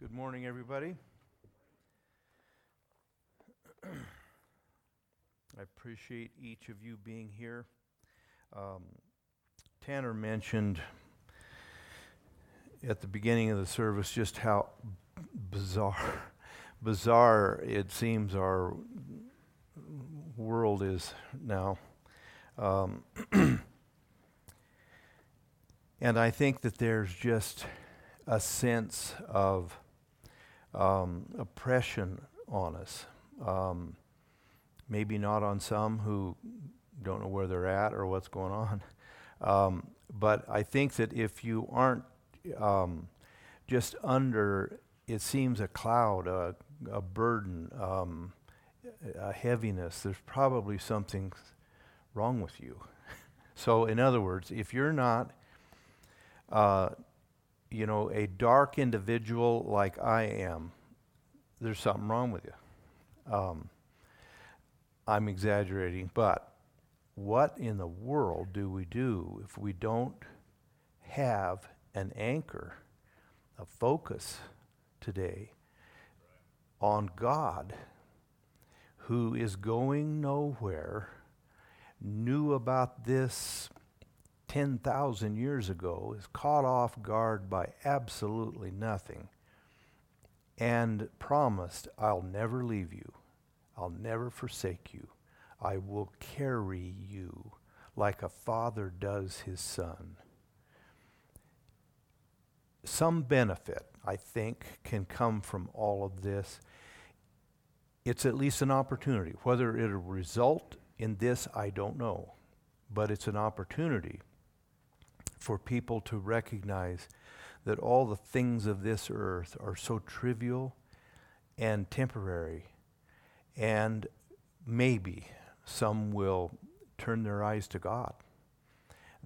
Good morning, everybody. I appreciate each of you being here. Um, Tanner mentioned at the beginning of the service just how bizarre, bizarre it seems our world is now. Um, and I think that there's just a sense of um, oppression on us. Um, maybe not on some who don't know where they're at or what's going on. Um, but I think that if you aren't um, just under, it seems a cloud, a, a burden, um, a heaviness, there's probably something wrong with you. so, in other words, if you're not, uh, you know, a dark individual like I am, there's something wrong with you. Um, I'm exaggerating, but what in the world do we do if we don't have an anchor, a focus today on God who is going nowhere, knew about this 10,000 years ago, is caught off guard by absolutely nothing, and promised, I'll never leave you, I'll never forsake you, I will carry you like a father does his son some benefit, I think, can come from all of this. It's at least an opportunity. Whether it'll result in this, I don't know. But it's an opportunity for people to recognize that all the things of this earth are so trivial and temporary. And maybe some will turn their eyes to God.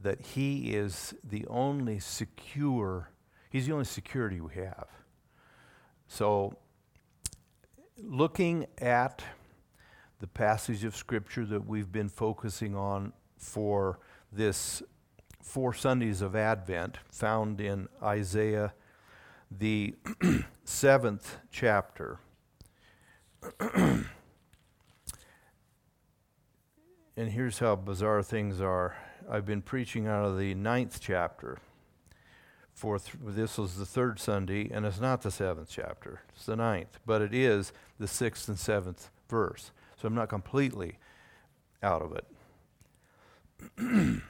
That He is the only secure He's the only security we have. So, looking at the passage of Scripture that we've been focusing on for this four Sundays of Advent, found in Isaiah, the seventh chapter. and here's how bizarre things are. I've been preaching out of the ninth chapter fourth, this was the third Sunday, and it's not the seventh chapter, it's the ninth, but it is the sixth and seventh verse. So I'm not completely out of it.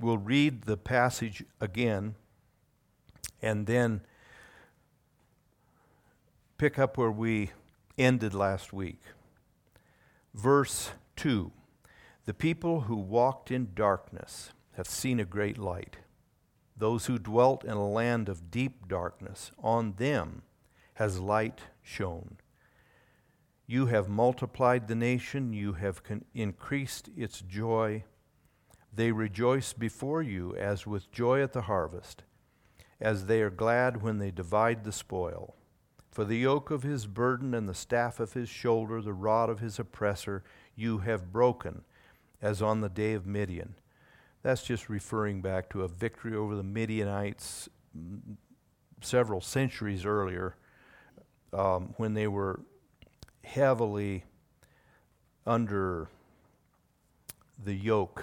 we'll read the passage again and then pick up where we ended last week. Verse 2 The people who walked in darkness have seen a great light those who dwelt in a land of deep darkness, on them has light shone. You have multiplied the nation, you have con- increased its joy. They rejoice before you as with joy at the harvest, as they are glad when they divide the spoil. For the yoke of his burden and the staff of his shoulder, the rod of his oppressor, you have broken, as on the day of Midian. That's just referring back to a victory over the Midianites several centuries earlier um, when they were heavily under the yoke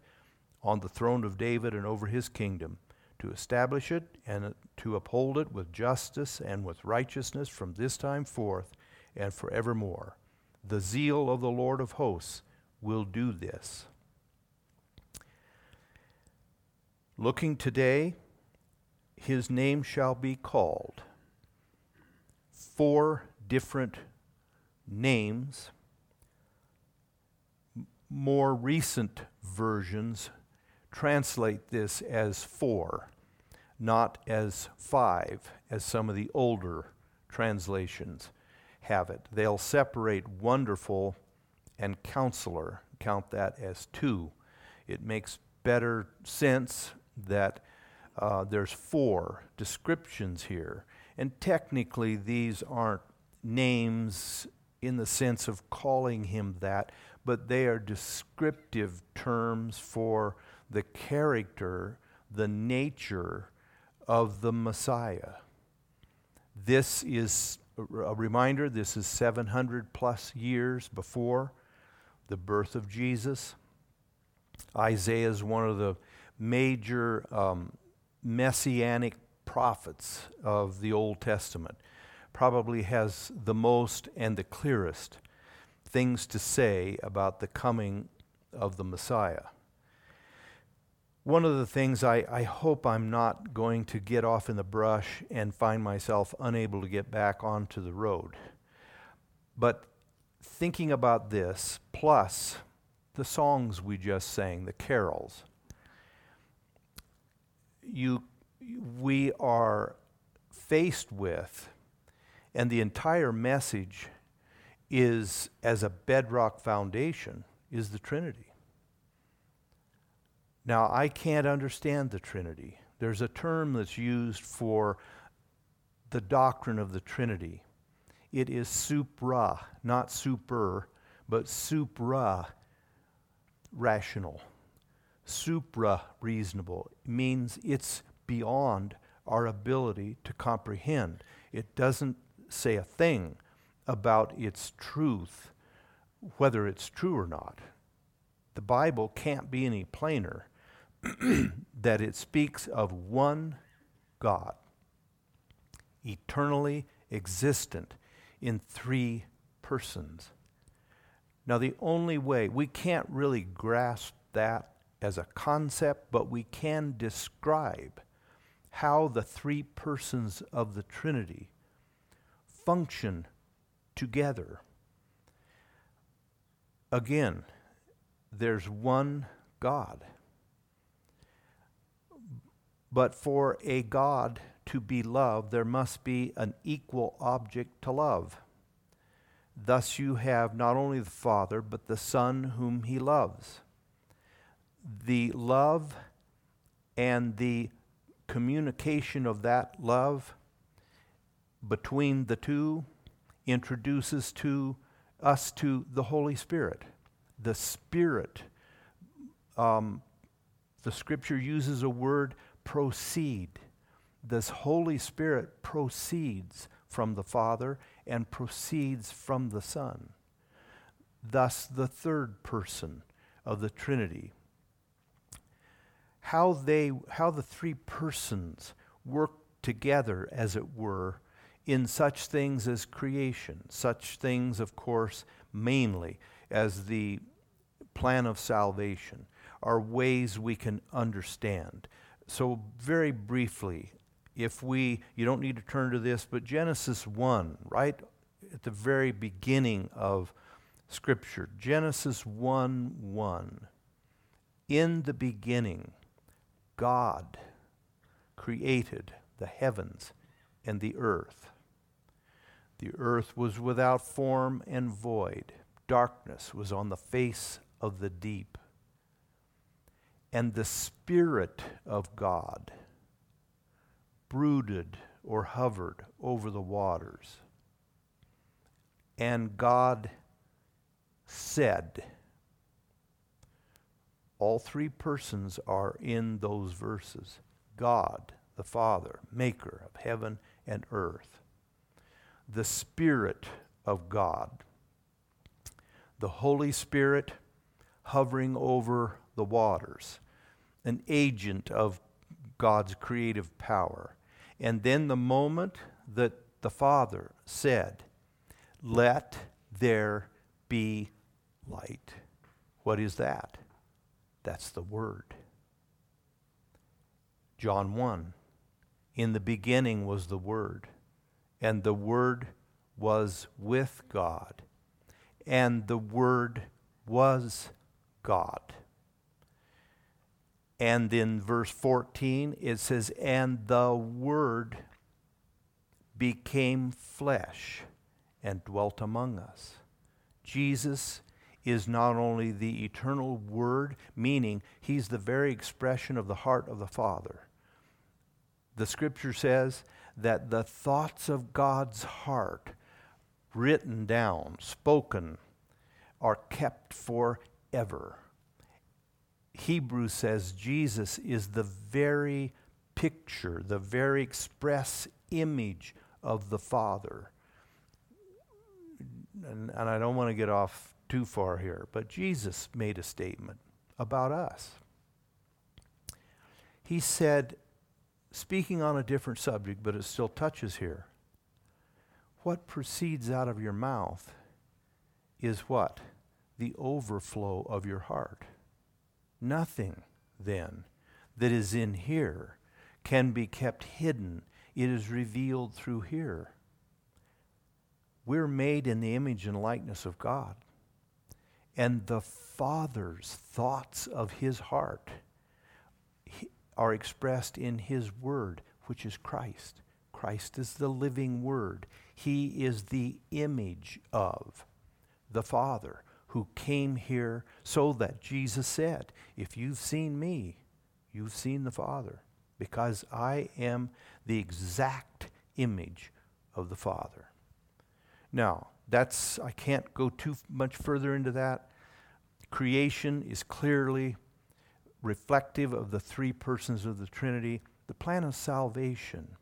on the throne of David and over his kingdom, to establish it and to uphold it with justice and with righteousness from this time forth and forevermore. The zeal of the Lord of hosts will do this. Looking today, his name shall be called. Four different names. More recent versions translate this as four, not as five, as some of the older translations have it. They'll separate wonderful and counselor, count that as two. It makes better sense that uh, there's four descriptions here. And technically, these aren't names in the sense of calling him that, but they are descriptive terms for the character, the nature of the Messiah. This is a reminder this is 700 plus years before the birth of Jesus. Isaiah is one of the major um, messianic prophets of the Old Testament. Probably has the most and the clearest things to say about the coming of the Messiah. One of the things I, I hope I'm not going to get off in the brush and find myself unable to get back onto the road. But thinking about this, plus the songs we just sang, the carols, you, we are faced with, and the entire message is as a bedrock foundation, is the Trinity. Now, I can't understand the Trinity. There's a term that's used for the doctrine of the Trinity. It is supra, not super, but supra rational supra reasonable. It means it's beyond our ability to comprehend. It doesn't say a thing about its truth, whether it's true or not. The Bible can't be any plainer that it speaks of one God, eternally existent in three persons. Now, the only way we can't really grasp that as a concept, but we can describe how the three persons of the Trinity function together. Again, there's one God. But for a God to be loved, there must be an equal object to love. Thus, you have not only the Father, but the Son whom he loves the love and the communication of that love between the two introduces to us to the Holy Spirit. The Spirit, um, the scripture uses a word proceed. This Holy Spirit proceeds from the Father and proceeds from the Son. Thus, the third person of the Trinity how they how the three persons work together as it were in such things as creation such things of course mainly as the plan of salvation are ways we can understand so very briefly if we you don't need to turn to this but Genesis 1 right at the very beginning of scripture Genesis 1 1 in the beginning God created the heavens and the earth. The earth was without form and void. Darkness was on the face of the deep. And the Spirit of God brooded or hovered over the waters. And God said, all three persons are in those verses. God, the Father, maker of heaven and earth, the Spirit of God, the Holy Spirit hovering over the waters, an agent of God's creative power. And then the moment that the Father said, Let there be light. What is that? That's the Word. John 1 In the beginning was the Word, and the Word was with God, and the Word was God. And in verse 14, it says, And the Word became flesh and dwelt among us. Jesus is not only the eternal Word, meaning he's the very expression of the heart of the Father. The scripture says that the thoughts of God's heart, written down, spoken, are kept forever. Hebrews says Jesus is the very picture, the very express image of the Father. And, and I don't want to get off too far here, but Jesus made a statement about us. He said, speaking on a different subject, but it still touches here. What proceeds out of your mouth is what? The overflow of your heart. Nothing, then, that is in here can be kept hidden. It is revealed through here. We're made in the image and likeness of God. And the Father's thoughts of his heart are expressed in his word, which is Christ. Christ is the living word. He is the image of the Father who came here so that Jesus said, If you've seen me, you've seen the Father, because I am the exact image of the Father. Now, that's, I can't go too much further into that. Creation is clearly reflective of the three persons of the Trinity. The plan of salvation,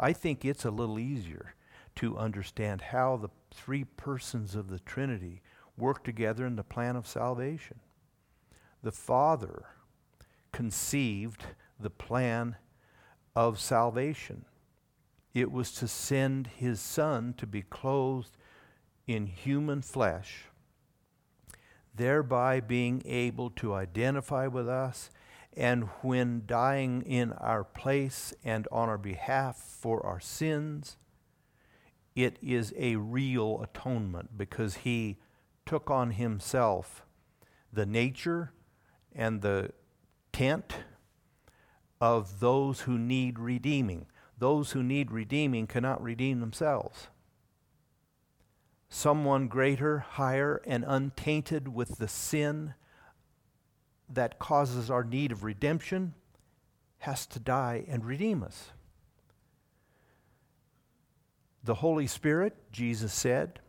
I think it's a little easier to understand how the three persons of the Trinity work together in the plan of salvation. The Father conceived the plan of salvation. It was to send his Son to be clothed in human flesh, thereby being able to identify with us, and when dying in our place and on our behalf for our sins, it is a real atonement because he took on himself the nature and the tent of those who need redeeming. Those who need redeeming cannot redeem themselves. Someone greater, higher, and untainted with the sin that causes our need of redemption has to die and redeem us. The Holy Spirit, Jesus said,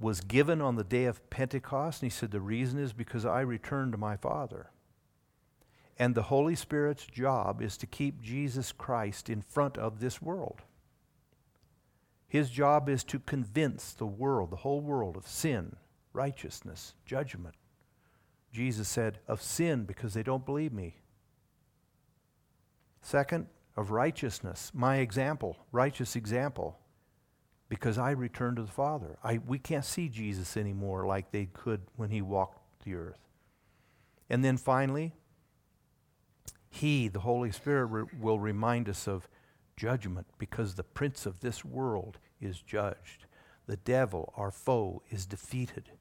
was given on the day of Pentecost. And he said, The reason is because I returned to my Father. And the Holy Spirit's job is to keep Jesus Christ in front of this world. His job is to convince the world, the whole world, of sin, righteousness, judgment. Jesus said, of sin because they don't believe me. Second, of righteousness, my example, righteous example because I returned to the Father. I, we can't see Jesus anymore like they could when he walked the earth. And then finally, he, the Holy Spirit, re- will remind us of judgment because the prince of this world is judged. The devil, our foe, is defeated.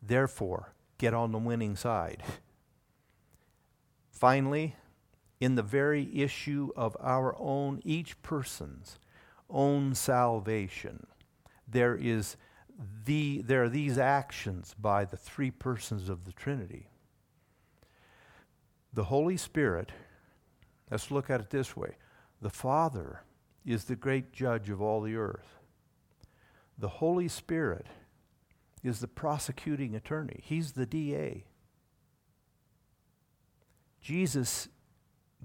Therefore, get on the winning side. Finally, in the very issue of our own, each person's own salvation. There is the there are these actions by the three persons of the Trinity. The Holy Spirit, let's look at it this way. The Father is the great judge of all the earth. The Holy Spirit is the prosecuting attorney. He's the DA. Jesus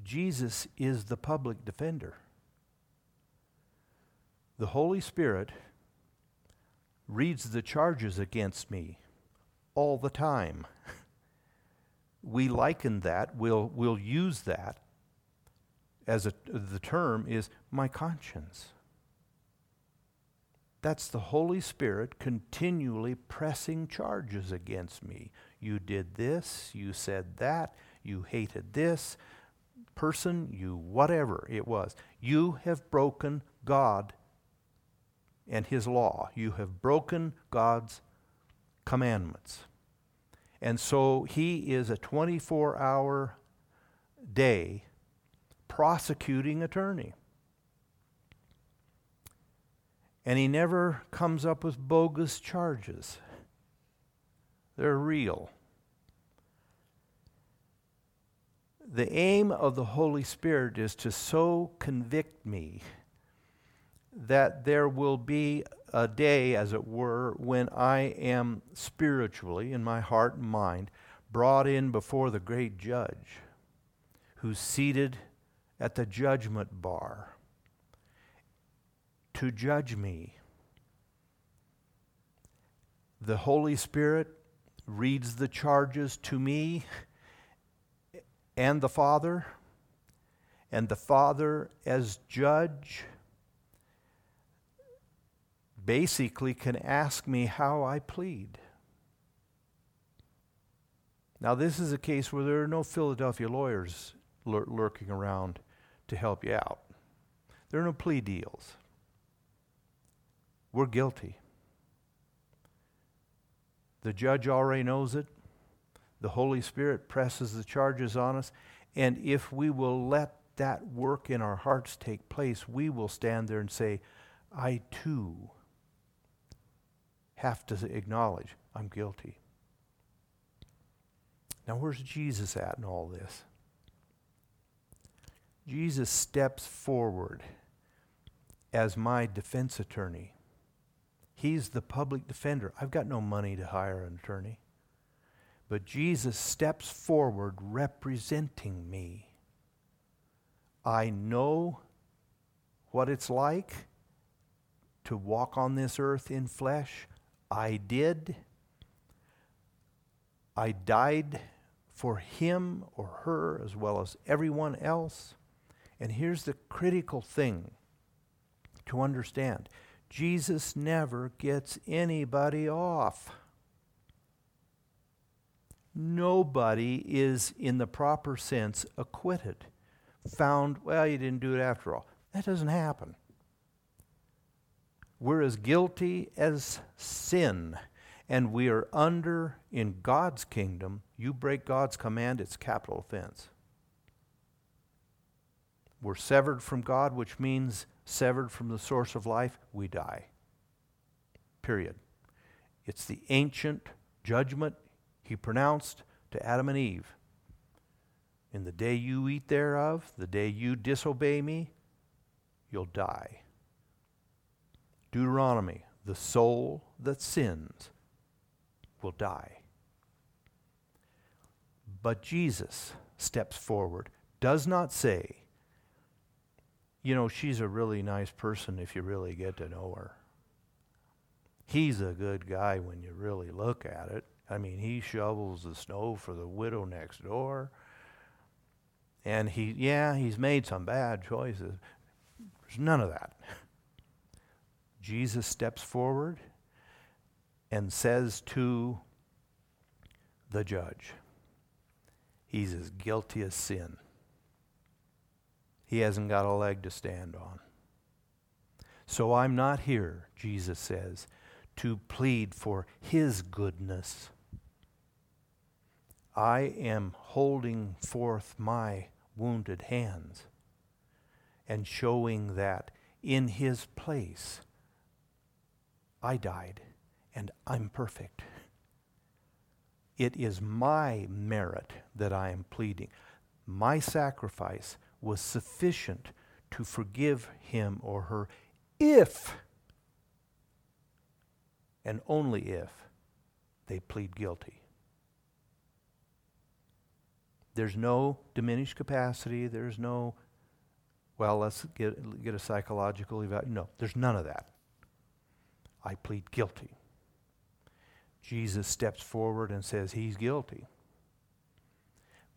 Jesus is the public defender the Holy Spirit reads the charges against me all the time. we liken that, we'll, we'll use that as a, the term is my conscience. That's the Holy Spirit continually pressing charges against me. You did this, you said that, you hated this person, you whatever it was. You have broken God and his law. You have broken God's commandments. And so he is a 24 hour day prosecuting attorney. And he never comes up with bogus charges, they're real. The aim of the Holy Spirit is to so convict me that there will be a day, as it were, when I am spiritually, in my heart and mind, brought in before the great judge who's seated at the judgment bar to judge me. The Holy Spirit reads the charges to me and the Father, and the Father, as judge, basically can ask me how I plead. Now, this is a case where there are no Philadelphia lawyers lur- lurking around to help you out. There are no plea deals. We're guilty. The judge already knows it. The Holy Spirit presses the charges on us. And if we will let that work in our hearts take place, we will stand there and say, I too have to acknowledge I'm guilty. Now, where's Jesus at in all this? Jesus steps forward as my defense attorney. He's the public defender. I've got no money to hire an attorney. But Jesus steps forward representing me. I know what it's like to walk on this earth in flesh. I did. I died for him or her as well as everyone else. And here's the critical thing to understand Jesus never gets anybody off. Nobody is, in the proper sense, acquitted. Found, well, you didn't do it after all. That doesn't happen. We're as guilty as sin and we are under in God's kingdom, you break God's command, it's capital offense. We're severed from God, which means severed from the source of life, we die. Period. It's the ancient judgment he pronounced to Adam and Eve. In the day you eat thereof, the day you disobey me, you'll die. Deuteronomy, the soul that sins will die. But Jesus steps forward, does not say, you know, she's a really nice person if you really get to know her. He's a good guy when you really look at it. I mean, he shovels the snow for the widow next door. And he, yeah, he's made some bad choices. There's none of that. Jesus steps forward and says to the judge, He's as guilty as sin. He hasn't got a leg to stand on. So I'm not here, Jesus says, to plead for His goodness. I am holding forth my wounded hands and showing that in His place I died and I'm perfect. It is my merit that I am pleading. My sacrifice was sufficient to forgive him or her if, and only if, they plead guilty. There's no diminished capacity. There's no, well, let's get, get a psychological evaluation. No, there's none of that. I plead guilty. Jesus steps forward and says, He's guilty.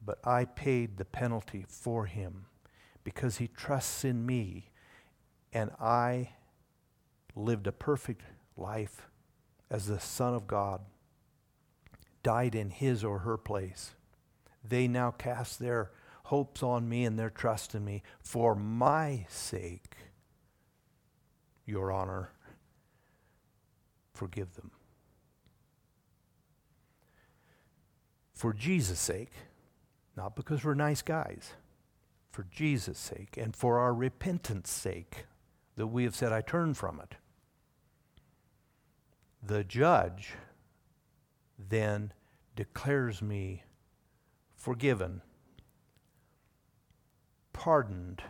But I paid the penalty for him because he trusts in me and I lived a perfect life as the Son of God, died in his or her place. They now cast their hopes on me and their trust in me for my sake. Your honor, forgive them. for Jesus' sake, not because we're nice guys, for Jesus' sake and for our repentance sake, that we have said, I turn from it. The judge then declares me forgiven, pardoned.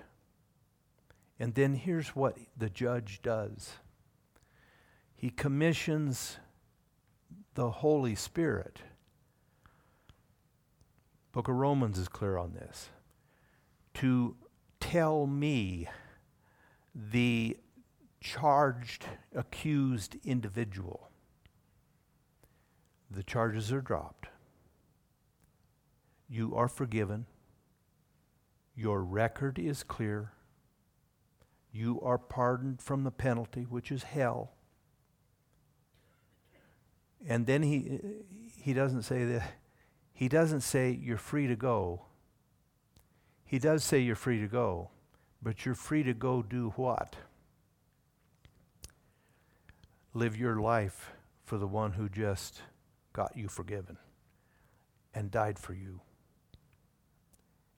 And then here's what the judge does he commissions the Holy Spirit. Book of Romans is clear on this. To tell me, the charged, accused individual, the charges are dropped. You are forgiven. Your record is clear. You are pardoned from the penalty, which is hell. And then he, he doesn't say that. He doesn't say you're free to go. He does say you're free to go, but you're free to go do what? Live your life for the one who just got you forgiven and died for you.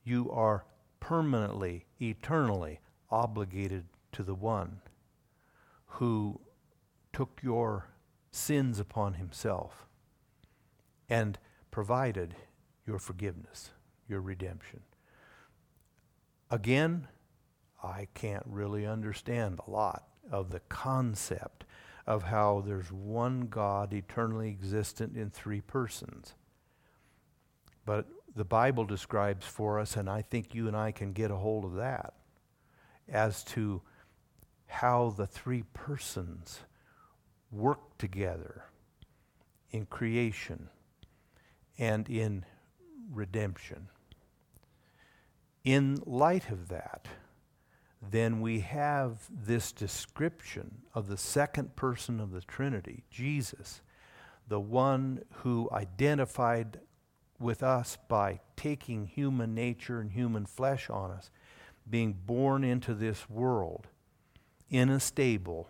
You are permanently, eternally obligated to the one who took your sins upon himself and provided your forgiveness, your redemption. Again, I can't really understand a lot of the concept of how there's one God eternally existent in three persons. But the Bible describes for us, and I think you and I can get a hold of that, as to how the three persons work together in creation and in redemption. In light of that, then we have this description of the second person of the Trinity, Jesus, the one who identified with us by taking human nature and human flesh on us, being born into this world in a stable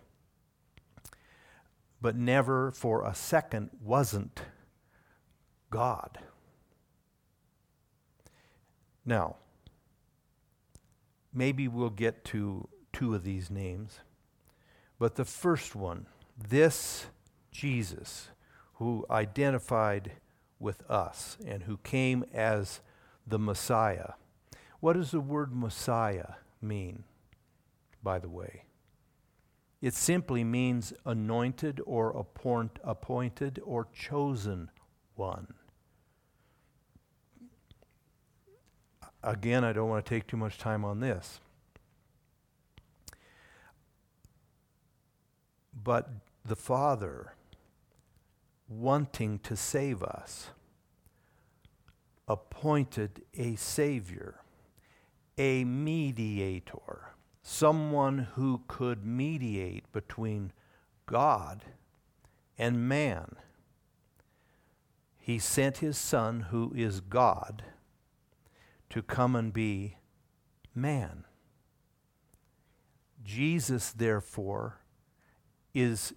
but never for a second wasn't God. Now, maybe we'll get to two of these names, but the first one, this Jesus, who identified with us and who came as the Messiah. What does the word Messiah mean, by the way? It simply means anointed or appoint, appointed or chosen one. Again, I don't want to take too much time on this. But the Father, wanting to save us, appointed a Savior, a mediator someone who could mediate between God and man. He sent his Son, who is God, to come and be man. Jesus, therefore, is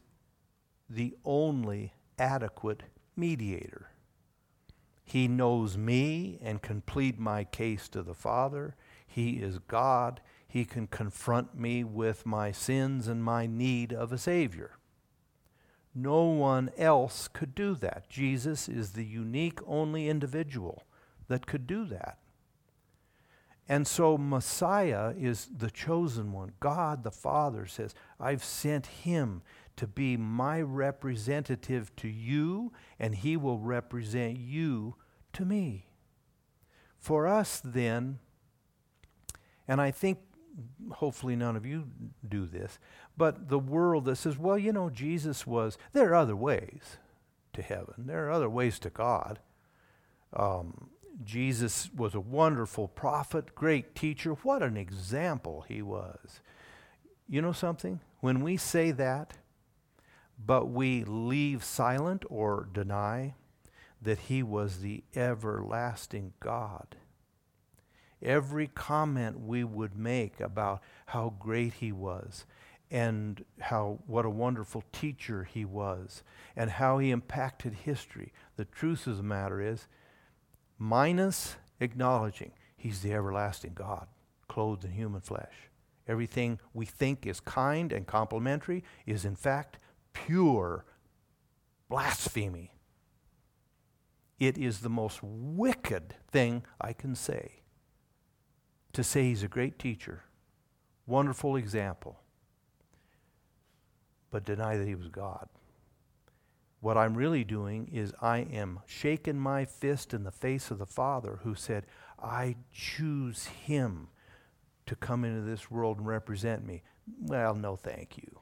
the only adequate mediator. He knows me and can plead my case to the Father. He is God. He can confront me with my sins and my need of a Savior. No one else could do that. Jesus is the unique, only individual that could do that. And so Messiah is the chosen one. God the Father says, I've sent him to be my representative to you, and he will represent you to me. For us, then, and I think hopefully none of you do this, but the world that says, well, you know, Jesus was, there are other ways to heaven, there are other ways to God. Um, Jesus was a wonderful prophet, great teacher. What an example he was. You know something? When we say that, but we leave silent or deny that he was the everlasting God every comment we would make about how great he was and how what a wonderful teacher he was and how he impacted history. The truth of the matter is, minus acknowledging he's the everlasting God, clothed in human flesh. Everything we think is kind and complimentary is in fact pure blasphemy. It is the most wicked thing I can say to say he's a great teacher, wonderful example, but deny that he was God. What I'm really doing is I am shaking my fist in the face of the Father who said, I choose him to come into this world and represent me. Well, no, thank you.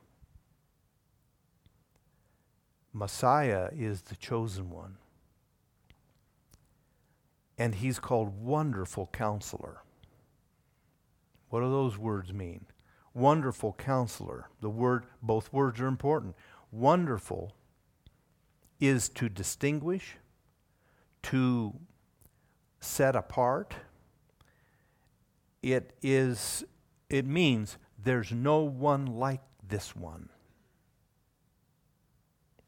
Messiah is the chosen one. And he's called Wonderful Counselor. What do those words mean? Wonderful Counselor. The word, both words are important. Wonderful is to distinguish, to set apart. It is it means there's no one like this one.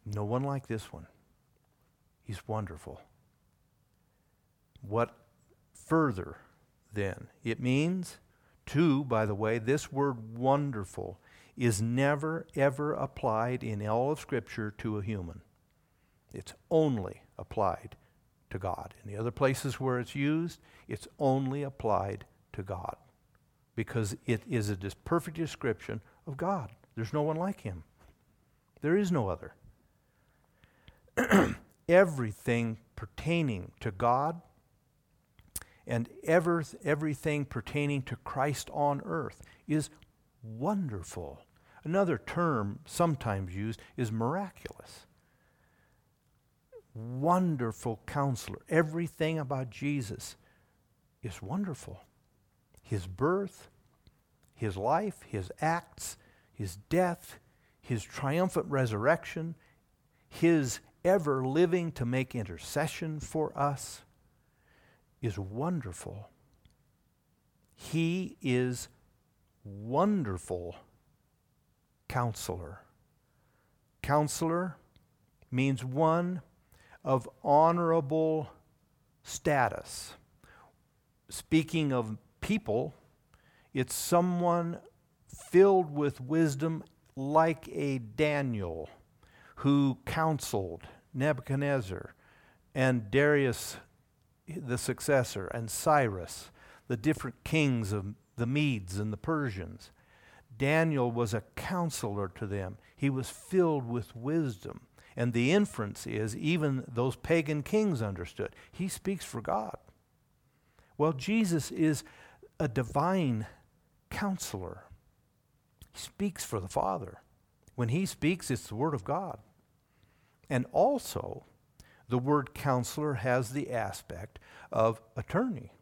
No one like this one. He's wonderful. What further then? It means, to, by the way, this word wonderful is never, ever applied in all of Scripture to a human. It's only applied to God. In the other places where it's used, it's only applied to God because it is a perfect description of God. There's no one like him, there is no other. everything pertaining to God and ever, everything pertaining to Christ on earth is wonderful. Another term sometimes used is miraculous. Wonderful counselor. Everything about Jesus is wonderful. His birth, his life, his acts, his death, his triumphant resurrection, his ever living to make intercession for us is wonderful. He is wonderful counselor. Counselor means one of honorable status. Speaking of people, it's someone filled with wisdom like a Daniel who counseled Nebuchadnezzar and Darius the successor and Cyrus, the different kings of the Medes and the Persians. Daniel was a counselor to them. He was filled with wisdom. And the inference is even those pagan kings understood. He speaks for God. Well, Jesus is a divine counselor. He speaks for the Father. When he speaks, it's the Word of God. And also, the word counselor has the aspect of attorney.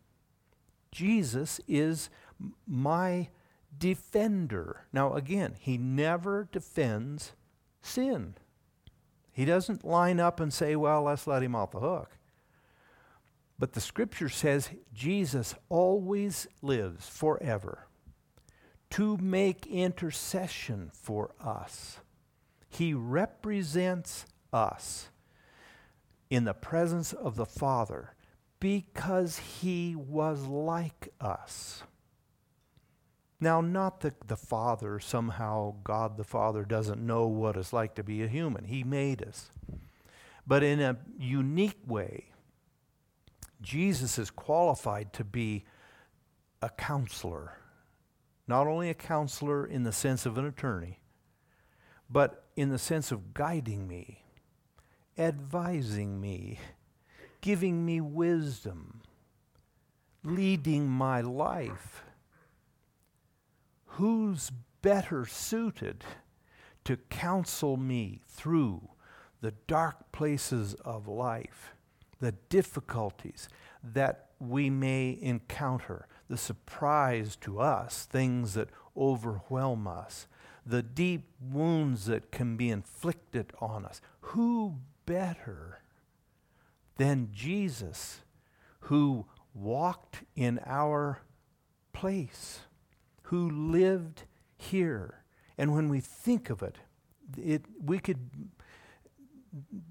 Jesus is my defender. Now, again, he never defends sin. He doesn't line up and say, well, let's let him off the hook. But the scripture says Jesus always lives forever to make intercession for us. He represents us in the presence of the Father because he was like us. Now, not that the Father, somehow, God the Father, doesn't know what it's like to be a human. He made us. But in a unique way, Jesus is qualified to be a counselor. Not only a counselor in the sense of an attorney, but in the sense of guiding me advising me, giving me wisdom, leading my life. Who's better suited to counsel me through the dark places of life, the difficulties that we may encounter, the surprise to us, things that overwhelm us, the deep wounds that can be inflicted on us? Who better than Jesus who walked in our place, who lived here. And when we think of it, it we could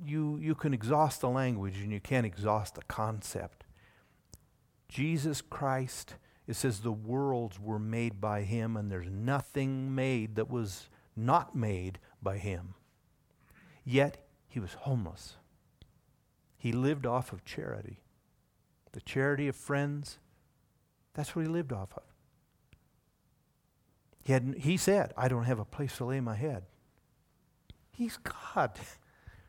you you can exhaust the language and you can't exhaust the concept. Jesus Christ, it says the worlds were made by him and there's nothing made that was not made by him. Yet he was homeless. He lived off of charity. The charity of friends, that's what he lived off of. He, had, he said, I don't have a place to lay my head. He's God.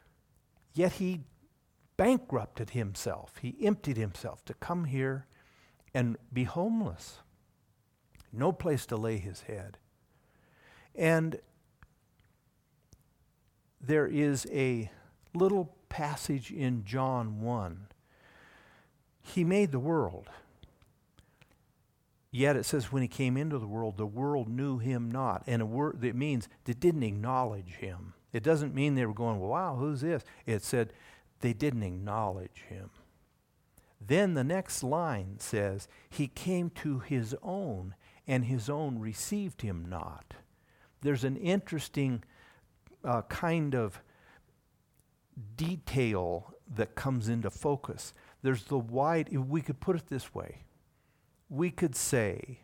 Yet he bankrupted himself. He emptied himself to come here and be homeless. No place to lay his head. And there is a little passage in John 1. He made the world. Yet it says when he came into the world, the world knew him not. And a word that means they didn't acknowledge him. It doesn't mean they were going, well, wow, who's this? It said they didn't acknowledge him. Then the next line says, He came to his own, and his own received him not. There's an interesting uh, kind of detail that comes into focus. There's the wide, we could put it this way we could say,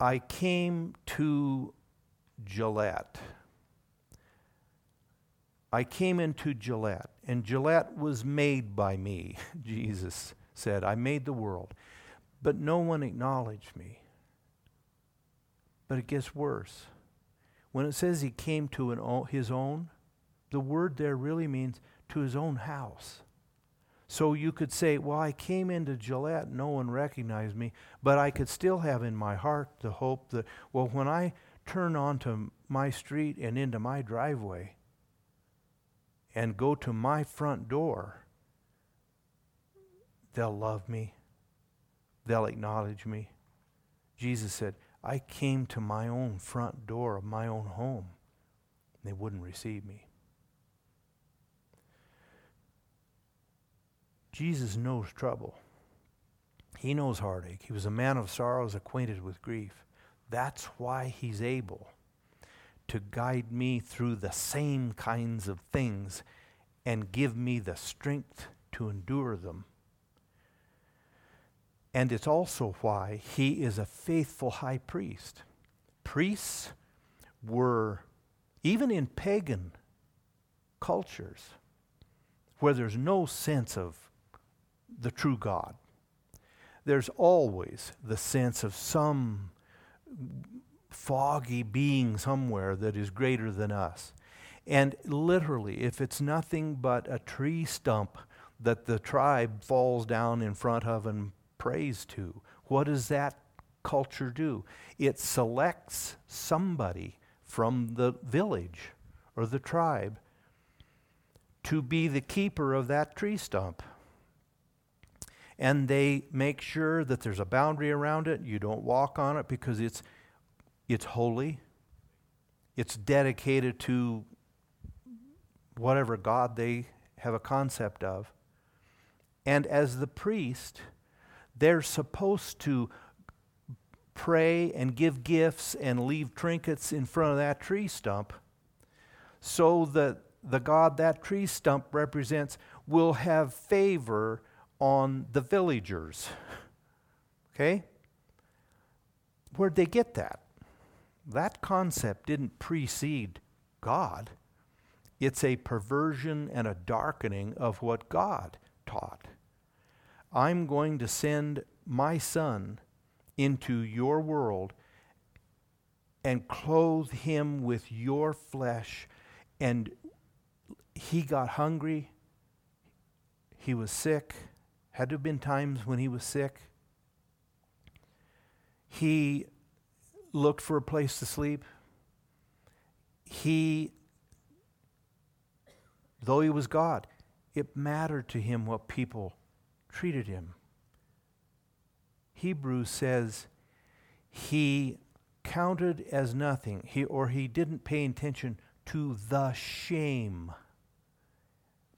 I came to Gillette. I came into Gillette, and Gillette was made by me, Jesus said. I made the world. But no one acknowledged me. But it gets worse. When it says he came to an his own, the word there really means to his own house. So you could say, Well, I came into Gillette, no one recognized me, but I could still have in my heart the hope that, well, when I turn onto my street and into my driveway and go to my front door, they'll love me, they'll acknowledge me. Jesus said, I came to my own front door of my own home, and they wouldn't receive me. Jesus knows trouble. He knows heartache. He was a man of sorrows, acquainted with grief. That's why he's able to guide me through the same kinds of things and give me the strength to endure them. And it's also why he is a faithful high priest. Priests were, even in pagan cultures, where there's no sense of the true God. There's always the sense of some foggy being somewhere that is greater than us. And literally, if it's nothing but a tree stump that the tribe falls down in front of and prays to, what does that culture do? It selects somebody from the village or the tribe to be the keeper of that tree stump and they make sure that there's a boundary around it. You don't walk on it because it's, it's holy. It's dedicated to whatever God they have a concept of. And as the priest, they're supposed to pray and give gifts and leave trinkets in front of that tree stump so that the God that tree stump represents will have favor on the villagers. Okay? Where'd they get that? That concept didn't precede God. It's a perversion and a darkening of what God taught. I'm going to send my son into your world and clothe him with your flesh. And he got hungry, he was sick, had to have been times when he was sick. He looked for a place to sleep. He, though he was God, it mattered to him what people treated him. Hebrews says he counted as nothing, he, or he didn't pay attention to the shame,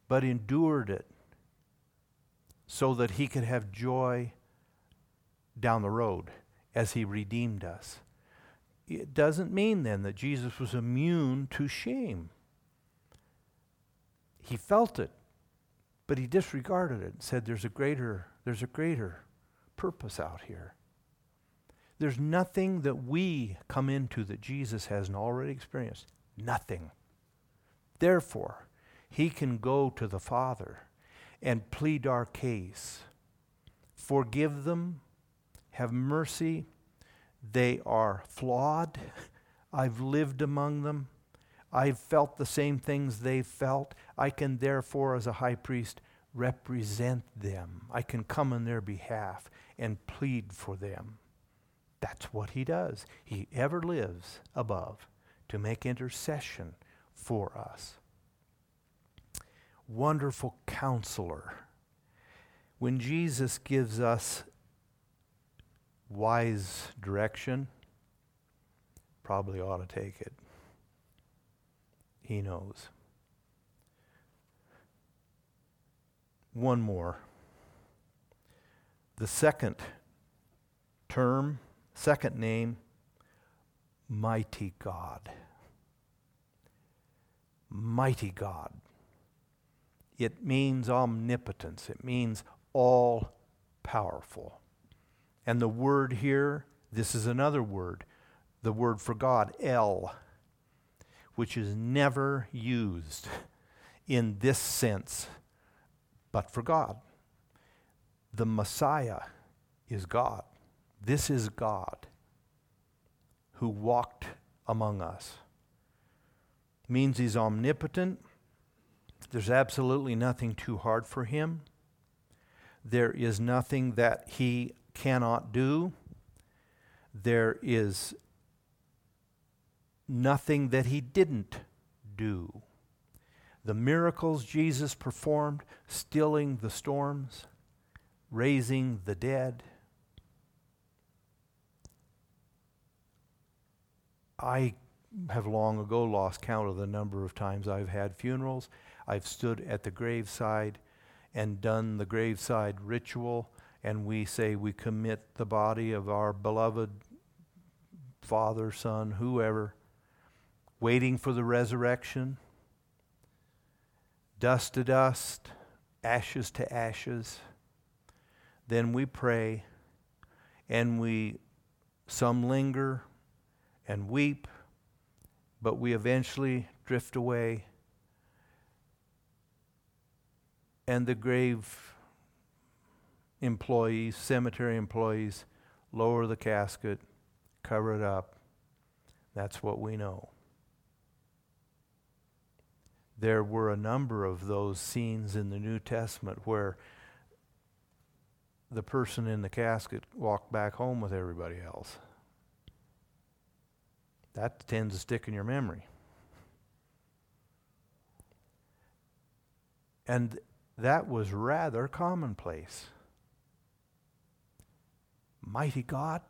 but endured it so that he could have joy down the road as he redeemed us. It doesn't mean then that Jesus was immune to shame. He felt it, but he disregarded it and said there's a greater there's a greater purpose out here. There's nothing that we come into that Jesus hasn't already experienced. Nothing. Therefore, he can go to the Father and plead our case. Forgive them, have mercy. They are flawed. I've lived among them. I've felt the same things they've felt. I can therefore, as a high priest, represent them. I can come on their behalf and plead for them. That's what he does. He ever lives above to make intercession for us. Wonderful counselor. When Jesus gives us wise direction, probably ought to take it. He knows. One more. The second term, second name, Mighty God. Mighty God. It means omnipotence, it means all powerful. And the word here, this is another word, the word for God, El, which is never used in this sense, but for God. The Messiah is God. This is God who walked among us. Means he's omnipotent. There's absolutely nothing too hard for him. There is nothing that he cannot do. There is nothing that he didn't do. The miracles Jesus performed, stilling the storms, raising the dead. I have long ago lost count of the number of times I've had funerals. I've stood at the graveside and done the graveside ritual, and we say we commit the body of our beloved father, son, whoever waiting for the resurrection, dust to dust, ashes to ashes. Then we pray and we, some linger and weep, but we eventually drift away. And the grave employees, cemetery employees, lower the casket, cover it up. That's what we know there were a number of those scenes in the New Testament where the person in the casket walked back home with everybody else. That tends to stick in your memory. And that was rather commonplace. Mighty God,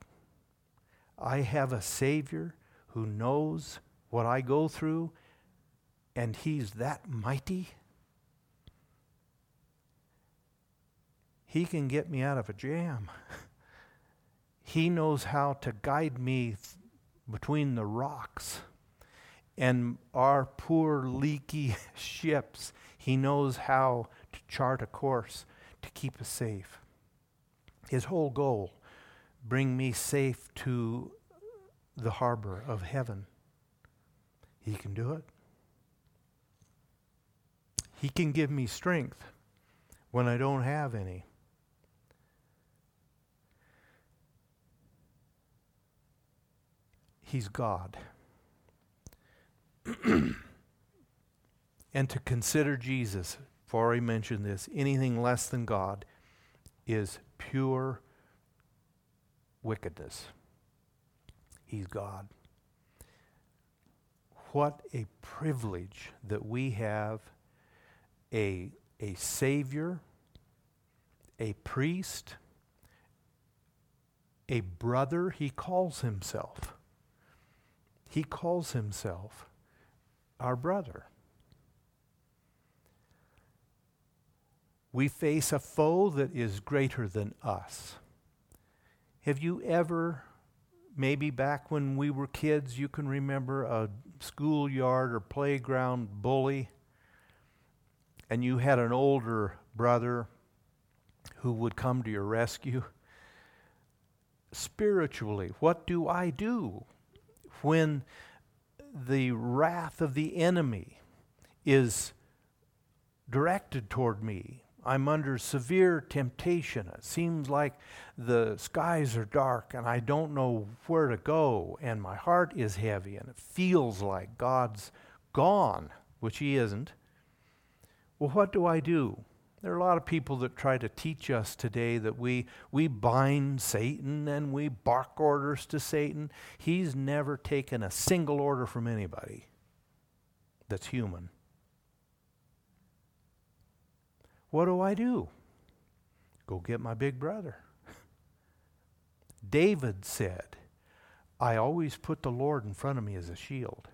I have a Savior who knows what I go through and he's that mighty, he can get me out of a jam. he knows how to guide me th- between the rocks and our poor leaky ships. He knows how to chart a course to keep us safe. His whole goal bring me safe to the harbor of heaven. He can do it. He can give me strength when I don't have any. He's God. and to consider Jesus, before I mentioned this, anything less than God is pure wickedness. He's God. What a privilege that we have a, a Savior, a priest, a brother, he calls himself. He calls himself our brother. We face a foe that is greater than us. Have you ever, maybe back when we were kids, you can remember a schoolyard or playground bully and you had an older brother who would come to your rescue, spiritually, what do I do when the wrath of the enemy is directed toward me. I'm under severe temptation. It seems like the skies are dark and I don't know where to go, and my heart is heavy, and it feels like God's gone, which He isn't. Well, what do I do? There are a lot of people that try to teach us today that we, we bind Satan and we bark orders to Satan. He's never taken a single order from anybody that's human. What do I do? Go get my big brother. David said, I always put the Lord in front of me as a shield,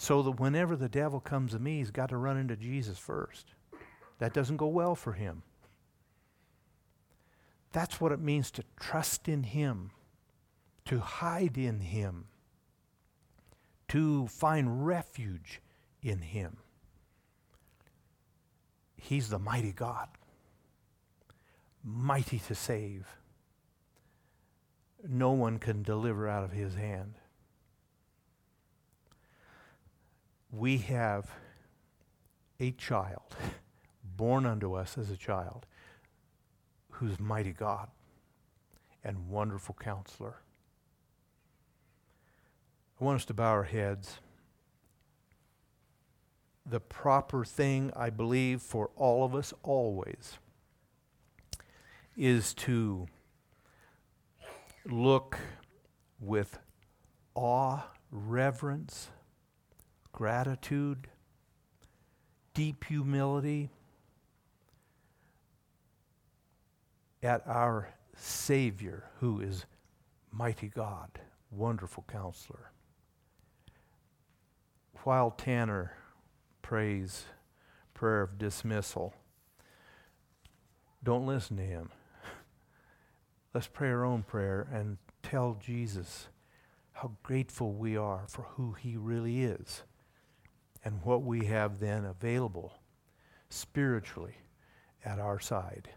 so that whenever the devil comes to me, he's got to run into Jesus first. That doesn't go well for him. That's what it means to trust in him, to hide in him, to find refuge in him. He's the mighty God, mighty to save. No one can deliver out of his hand. We have a child born unto us as a child who's mighty God and wonderful counselor. I want us to bow our heads the proper thing, I believe, for all of us always is to look with awe, reverence, gratitude, deep humility at our Savior, who is mighty God, wonderful counselor. While Tanner prays, prayer of dismissal. Don't listen to him. Let's pray our own prayer and tell Jesus how grateful we are for who he really is and what we have then available spiritually at our side.